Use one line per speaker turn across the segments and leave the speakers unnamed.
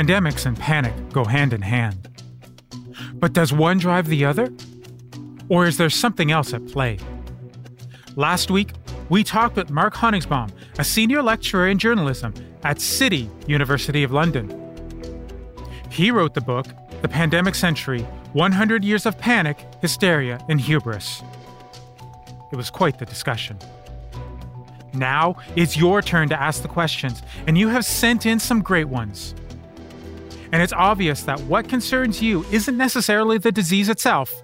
Pandemics and panic go hand in hand. But does one drive the other? Or is there something else at play? Last week, we talked with Mark Honigsbaum, a senior lecturer in journalism at City, University of London. He wrote the book, The Pandemic Century 100 Years of Panic, Hysteria, and Hubris. It was quite the discussion. Now it's your turn to ask the questions, and you have sent in some great ones. And it's obvious that what concerns you isn't necessarily the disease itself,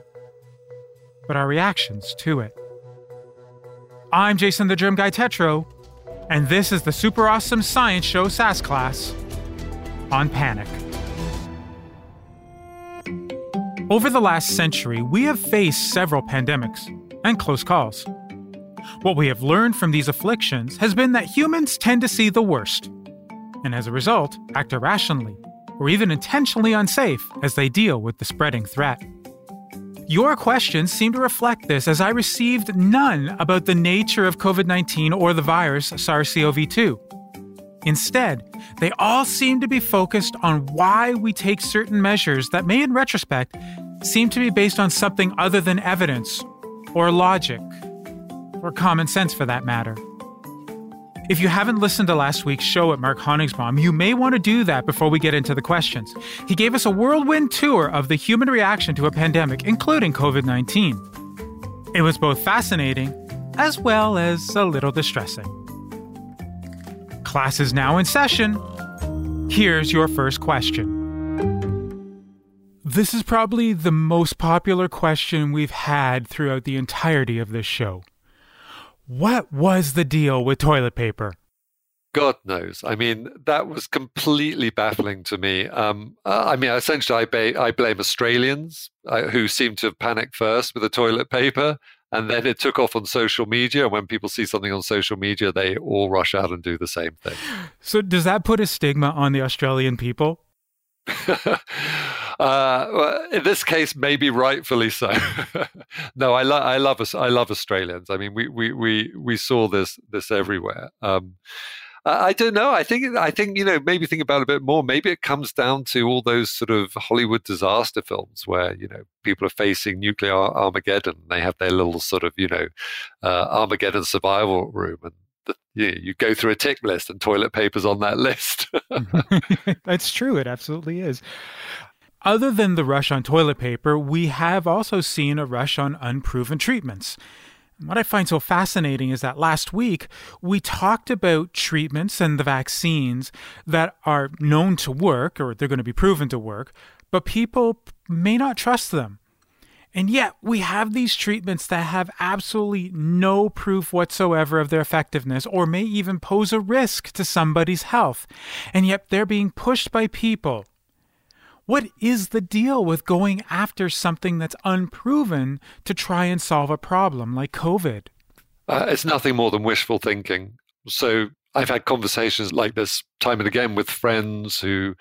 but our reactions to it. I'm Jason the Germ Guy Tetro, and this is the super awesome science show SASS class on panic. Over the last century, we have faced several pandemics and close calls. What we have learned from these afflictions has been that humans tend to see the worst, and as a result, act irrationally or even intentionally unsafe as they deal with the spreading threat. Your questions seem to reflect this as I received none about the nature of COVID 19 or the virus SARS CoV 2. Instead, they all seem to be focused on why we take certain measures that may, in retrospect, seem to be based on something other than evidence, or logic, or common sense for that matter. If you haven't listened to last week's show at Mark Honigsbaum, you may want to do that before we get into the questions. He gave us a whirlwind tour of the human reaction to a pandemic, including COVID 19. It was both fascinating as well as a little distressing. Class is now in session. Here's your first question. This is probably the most popular question we've had throughout the entirety of this show. What was the deal with toilet paper?
God knows. I mean, that was completely baffling to me. Um, uh, I mean, essentially, I, ba- I blame Australians uh, who seem to have panicked first with the toilet paper. And then it took off on social media. And when people see something on social media, they all rush out and do the same thing.
So, does that put a stigma on the Australian people?
Uh, in this case, maybe rightfully so. no, I, lo- I love. I love Australians. I mean, we we we we saw this this everywhere. Um, I don't know. I think I think you know maybe think about a bit more. Maybe it comes down to all those sort of Hollywood disaster films where you know people are facing nuclear Armageddon. They have their little sort of you know uh, Armageddon survival room, and the, you, know, you go through a tick list, and toilet paper's on that list.
That's true. It absolutely is. Other than the rush on toilet paper, we have also seen a rush on unproven treatments. What I find so fascinating is that last week we talked about treatments and the vaccines that are known to work or they're going to be proven to work, but people may not trust them. And yet we have these treatments that have absolutely no proof whatsoever of their effectiveness or may even pose a risk to somebody's health. And yet they're being pushed by people what is the deal with going after something that's unproven to try and solve a problem like COVID?
Uh, it's nothing more than wishful thinking. So I've had conversations like this time and again with friends who,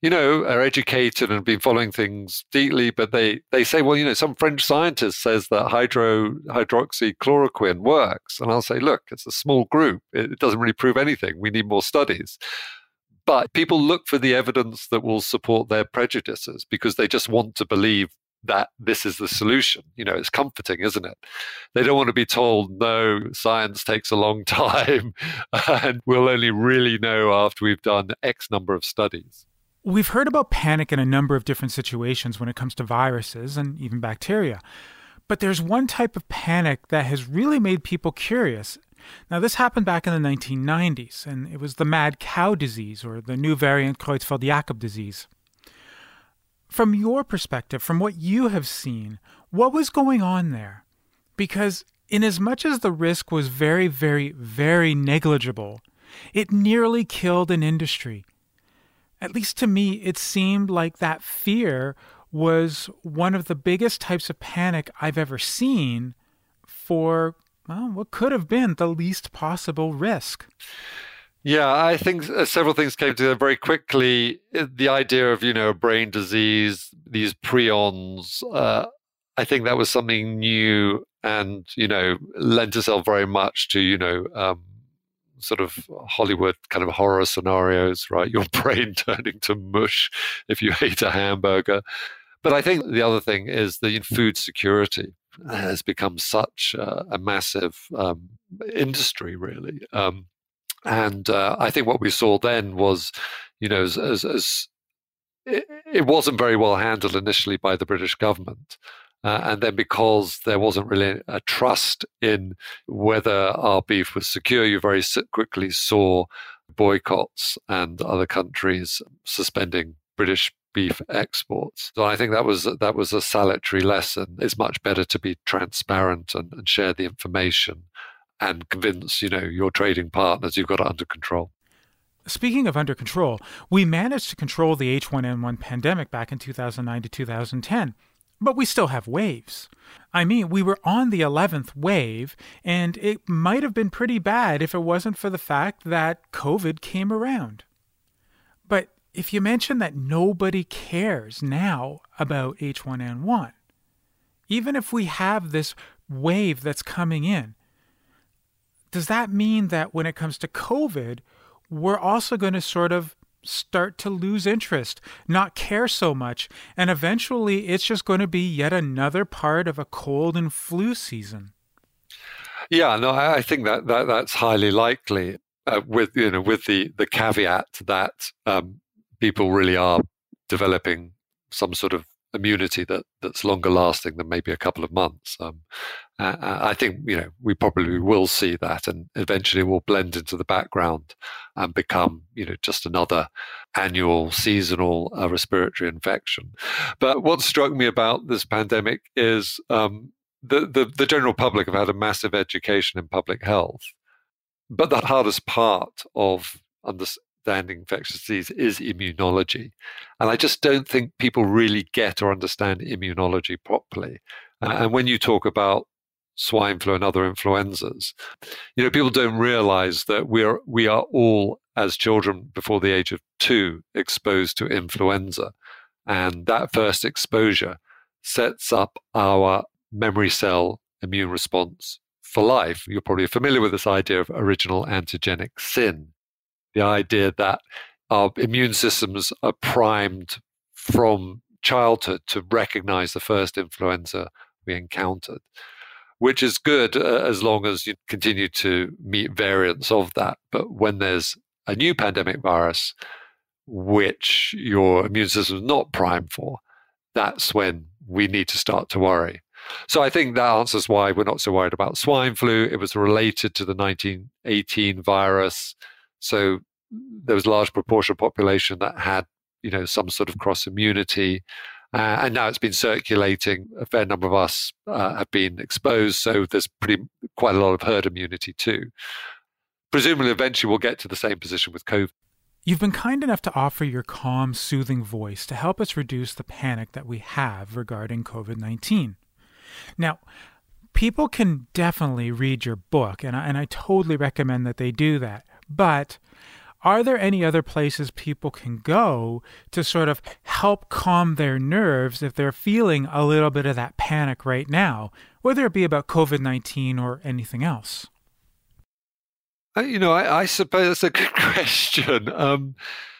you know, are educated and have been following things deeply, but they, they say, well, you know, some French scientist says that hydro hydroxychloroquine works. And I'll say, look, it's a small group. It doesn't really prove anything. We need more studies. But people look for the evidence that will support their prejudices because they just want to believe that this is the solution. You know, it's comforting, isn't it? They don't want to be told, no, science takes a long time and we'll only really know after we've done X number of studies.
We've heard about panic in a number of different situations when it comes to viruses and even bacteria. But there's one type of panic that has really made people curious, now, this happened back in the 1990s, and it was the mad cow disease or the new variant Creutzfeldt Jakob disease. From your perspective, from what you have seen, what was going on there? Because, in as much as the risk was very, very, very negligible, it nearly killed an industry. At least to me, it seemed like that fear was one of the biggest types of panic I've ever seen for well, what could have been the least possible risk?
Yeah, I think uh, several things came together very quickly. Uh, the idea of, you know, brain disease, these prions, uh, I think that was something new and, you know, lent itself very much to, you know, um, sort of Hollywood kind of horror scenarios, right? Your brain turning to mush if you ate a hamburger. But I think the other thing is the food security has become such uh, a massive um, industry, really. Um, and uh, I think what we saw then was, you know, as, as, as it, it, wasn't very well handled initially by the British government. Uh, and then because there wasn't really a trust in whether our beef was secure, you very quickly saw boycotts and other countries suspending British beef exports. So I think that was that was a salutary lesson. It's much better to be transparent and, and share the information and convince you know your trading partners you've got it under control.
Speaking of under control, we managed to control the H1N1 pandemic back in 2009 to 2010. But we still have waves. I mean, we were on the 11th wave, and it might have been pretty bad if it wasn't for the fact that COVID came around. If you mention that nobody cares now about H1N1, even if we have this wave that's coming in, does that mean that when it comes to COVID, we're also going to sort of start to lose interest, not care so much, and eventually it's just going to be yet another part of a cold and flu season.
Yeah, no, I think that, that that's highly likely. Uh, with you know, with the the caveat that um, people really are developing some sort of immunity that that's longer lasting than maybe a couple of months. Um, I think you know we probably will see that, and eventually will blend into the background and become you know just another annual seasonal uh, respiratory infection. But what struck me about this pandemic is um, the, the the general public have had a massive education in public health, but the hardest part of under, understanding infectious disease is immunology. And I just don't think people really get or understand immunology properly. Uh, and when you talk about swine flu and other influenzas, you know, people don't realize that we're, we are all, as children before the age of two, exposed to influenza. And that first exposure sets up our memory cell immune response for life. You're probably familiar with this idea of original antigenic sin the idea that our immune systems are primed from childhood to recognize the first influenza we encountered, which is good uh, as long as you continue to meet variants of that. But when there's a new pandemic virus, which your immune system is not primed for, that's when we need to start to worry. So I think that answers why we're not so worried about swine flu. It was related to the 1918 virus. So there was a large proportion of population that had, you know, some sort of cross immunity. Uh, and now it's been circulating. A fair number of us uh, have been exposed, so there's pretty quite a lot of herd immunity too. Presumably, eventually, we'll get to the same position with COVID.
You've been kind enough to offer your calm, soothing voice to help us reduce the panic that we have regarding COVID 19. Now, people can definitely read your book, and I, and I totally recommend that they do that. But are there any other places people can go to sort of help calm their nerves if they're feeling a little bit of that panic right now, whether it be about COVID 19 or anything else?
You know, I, I suppose that's a good question. Um,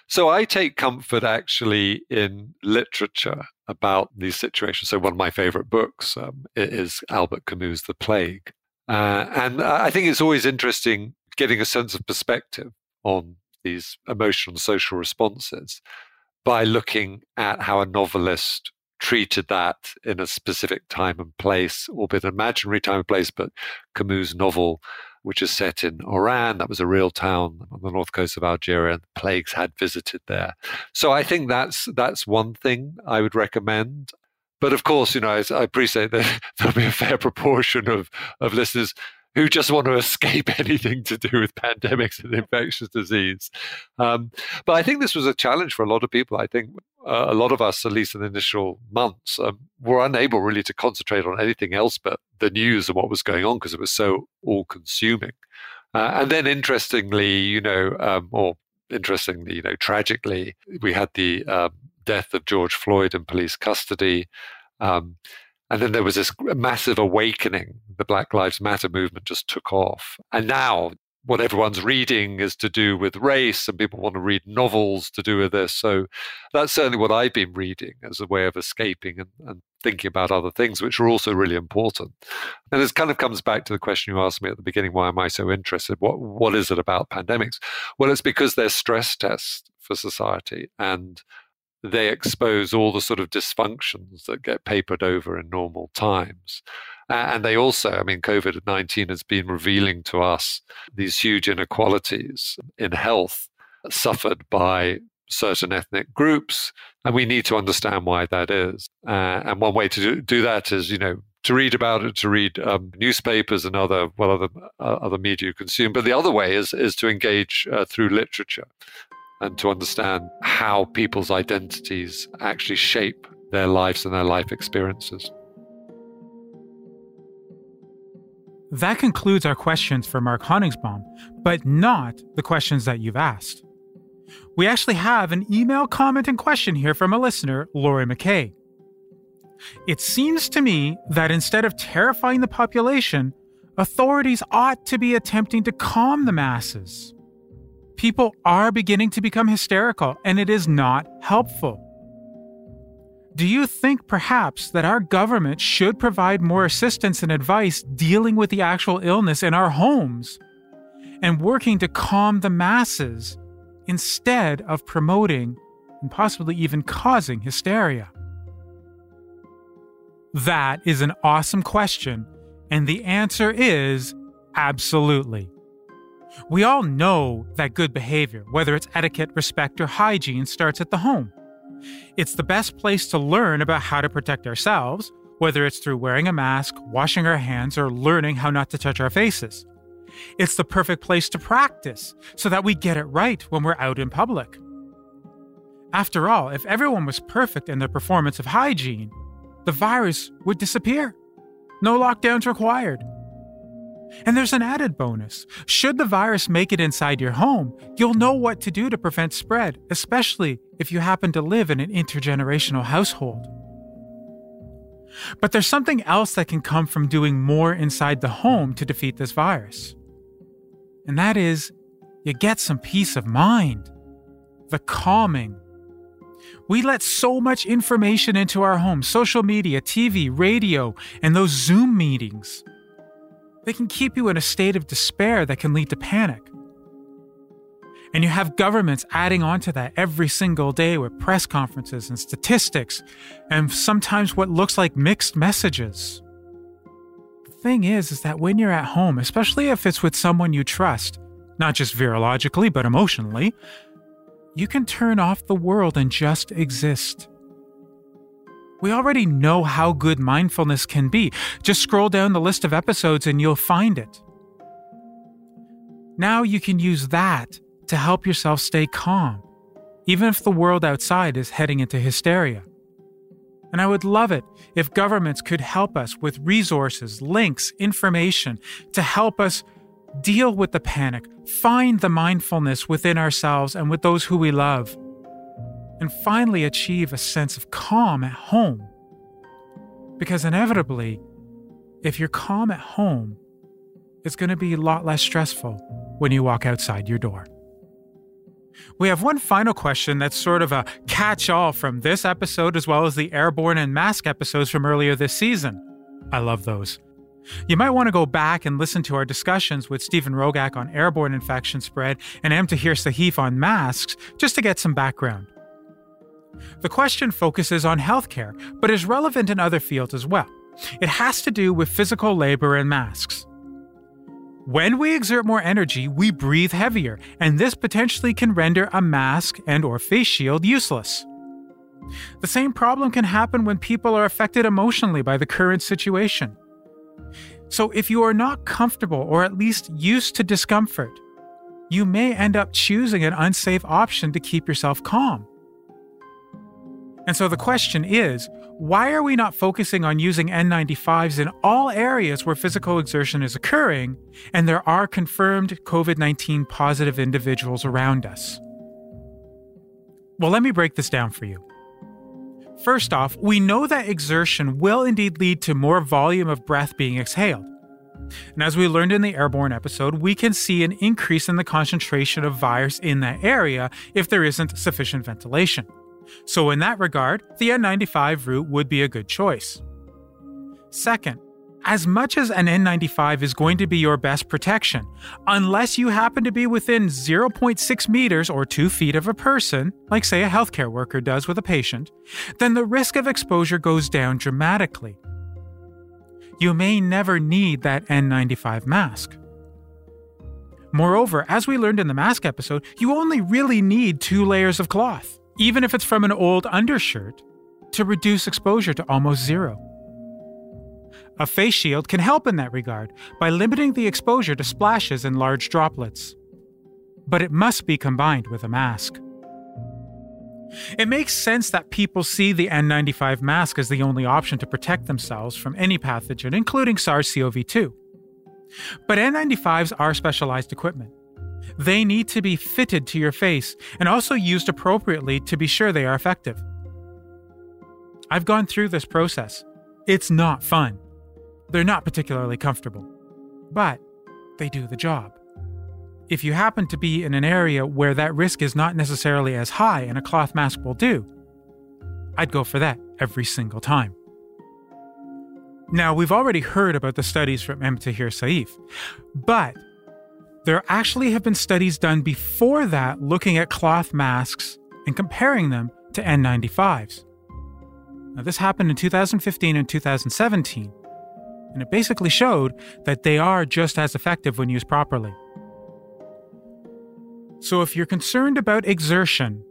so I take comfort actually in literature about these situations. So one of my favorite books um, is Albert Camus' The Plague. Uh, and I think it's always interesting getting a sense of perspective on these emotional and social responses by looking at how a novelist treated that in a specific time and place, albeit an imaginary time and place, but Camus' novel, which is set in Oran, that was a real town on the north coast of Algeria, and plagues had visited there. So I think that's that's one thing I would recommend. But of course, you know, I, I appreciate that there'll be a fair proportion of, of listeners who just want to escape anything to do with pandemics and infectious disease. Um, but I think this was a challenge for a lot of people. I think uh, a lot of us, at least in the initial months, um, were unable really to concentrate on anything else but the news and what was going on because it was so all consuming. Uh, and then, interestingly, you know, um, or interestingly, you know, tragically, we had the um, death of George Floyd in police custody. Um, and then there was this massive awakening. The Black Lives Matter movement just took off. And now what everyone's reading is to do with race, and people want to read novels to do with this. So that's certainly what I've been reading as a way of escaping and, and thinking about other things, which are also really important. And this kind of comes back to the question you asked me at the beginning why am I so interested? What, what is it about pandemics? Well, it's because they're stress tests for society and they expose all the sort of dysfunctions that get papered over in normal times. And they also, I mean, COVID 19 has been revealing to us these huge inequalities in health suffered by certain ethnic groups. And we need to understand why that is. Uh, and one way to do, do, that is, you know, to read about it, to read um, newspapers and other well other uh, other media you consume. But the other way is is to engage uh, through literature and to understand how people's identities actually shape their lives and their life experiences.
That concludes our questions for Mark Honigsbaum, but not the questions that you've asked. We actually have an email comment and question here from a listener, Lori McKay. It seems to me that instead of terrifying the population, authorities ought to be attempting to calm the masses. People are beginning to become hysterical, and it is not helpful. Do you think perhaps that our government should provide more assistance and advice dealing with the actual illness in our homes and working to calm the masses instead of promoting and possibly even causing hysteria? That is an awesome question, and the answer is absolutely. We all know that good behavior, whether it's etiquette, respect, or hygiene, starts at the home. It's the best place to learn about how to protect ourselves, whether it's through wearing a mask, washing our hands, or learning how not to touch our faces. It's the perfect place to practice so that we get it right when we're out in public. After all, if everyone was perfect in their performance of hygiene, the virus would disappear. No lockdowns required. And there's an added bonus. Should the virus make it inside your home, you'll know what to do to prevent spread, especially if you happen to live in an intergenerational household. But there's something else that can come from doing more inside the home to defeat this virus. And that is, you get some peace of mind. The calming. We let so much information into our home social media, TV, radio, and those Zoom meetings. They can keep you in a state of despair that can lead to panic. And you have governments adding on to that every single day with press conferences and statistics, and sometimes what looks like mixed messages. The thing is, is that when you're at home, especially if it's with someone you trust, not just virologically, but emotionally, you can turn off the world and just exist. We already know how good mindfulness can be. Just scroll down the list of episodes and you'll find it. Now you can use that to help yourself stay calm, even if the world outside is heading into hysteria. And I would love it if governments could help us with resources, links, information to help us deal with the panic, find the mindfulness within ourselves and with those who we love and finally achieve a sense of calm at home. Because inevitably, if you're calm at home, it's going to be a lot less stressful when you walk outside your door. We have one final question that's sort of a catch all from this episode as well as the airborne and mask episodes from earlier this season. I love those. You might want to go back and listen to our discussions with Stephen Rogach on airborne infection spread and M. Tahir Saif on masks just to get some background. The question focuses on healthcare, but is relevant in other fields as well. It has to do with physical labor and masks. When we exert more energy, we breathe heavier, and this potentially can render a mask and or face shield useless. The same problem can happen when people are affected emotionally by the current situation. So if you are not comfortable or at least used to discomfort, you may end up choosing an unsafe option to keep yourself calm. And so the question is why are we not focusing on using N95s in all areas where physical exertion is occurring and there are confirmed COVID 19 positive individuals around us? Well, let me break this down for you. First off, we know that exertion will indeed lead to more volume of breath being exhaled. And as we learned in the airborne episode, we can see an increase in the concentration of virus in that area if there isn't sufficient ventilation. So, in that regard, the N95 route would be a good choice. Second, as much as an N95 is going to be your best protection, unless you happen to be within 0.6 meters or 2 feet of a person, like say a healthcare worker does with a patient, then the risk of exposure goes down dramatically. You may never need that N95 mask. Moreover, as we learned in the mask episode, you only really need two layers of cloth, even if it's from an old undershirt, to reduce exposure to almost zero. A face shield can help in that regard by limiting the exposure to splashes and large droplets. But it must be combined with a mask. It makes sense that people see the N95 mask as the only option to protect themselves from any pathogen, including SARS CoV 2. But N95s are specialized equipment. They need to be fitted to your face and also used appropriately to be sure they are effective. I've gone through this process. It's not fun. They're not particularly comfortable, but they do the job. If you happen to be in an area where that risk is not necessarily as high and a cloth mask will do, I'd go for that every single time. Now, we've already heard about the studies from M. Tahir Saif, but there actually have been studies done before that looking at cloth masks and comparing them to N95s. Now, this happened in 2015 and 2017, and it basically showed that they are just as effective when used properly. So if you're concerned about exertion,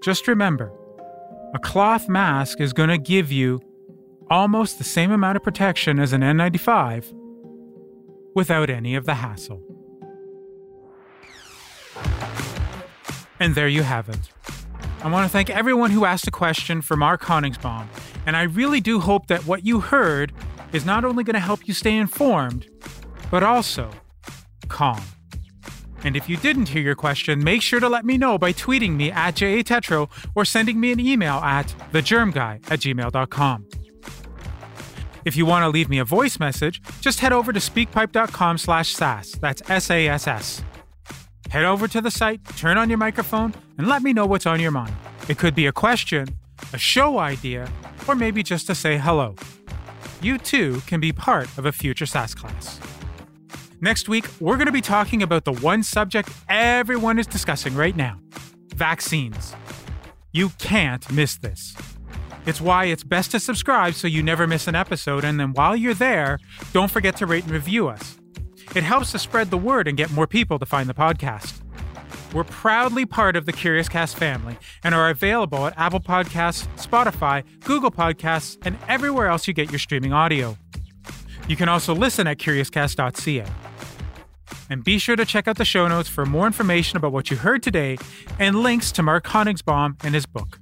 just remember a cloth mask is going to give you almost the same amount of protection as an N95 without any of the hassle. And there you have it. I want to thank everyone who asked a question for Mark Honigsbaum, and I really do hope that what you heard is not only going to help you stay informed, but also calm. And if you didn't hear your question, make sure to let me know by tweeting me at J A JATetro or sending me an email at thegermguy at gmail.com. If you want to leave me a voice message, just head over to speakpipe.com slash sass. That's S-A-S-S. Head over to the site, turn on your microphone, and let me know what's on your mind. It could be a question, a show idea, or maybe just to say hello. You too can be part of a future SASS class. Next week, we're going to be talking about the one subject everyone is discussing right now vaccines. You can't miss this. It's why it's best to subscribe so you never miss an episode, and then while you're there, don't forget to rate and review us. It helps to spread the word and get more people to find the podcast. We're proudly part of the Curious Cast family and are available at Apple Podcasts, Spotify, Google Podcasts, and everywhere else you get your streaming audio. You can also listen at curiouscast.ca. And be sure to check out the show notes for more information about what you heard today and links to Mark Honigsbaum and his book.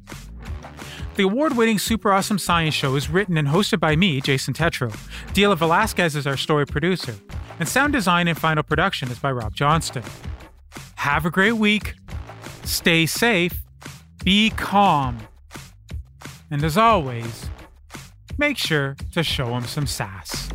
The award winning Super Awesome Science Show is written and hosted by me, Jason Tetro. Dila Velasquez is our story producer, and sound design and final production is by Rob Johnston. Have a great week, stay safe, be calm, and as always, make sure to show them some sass.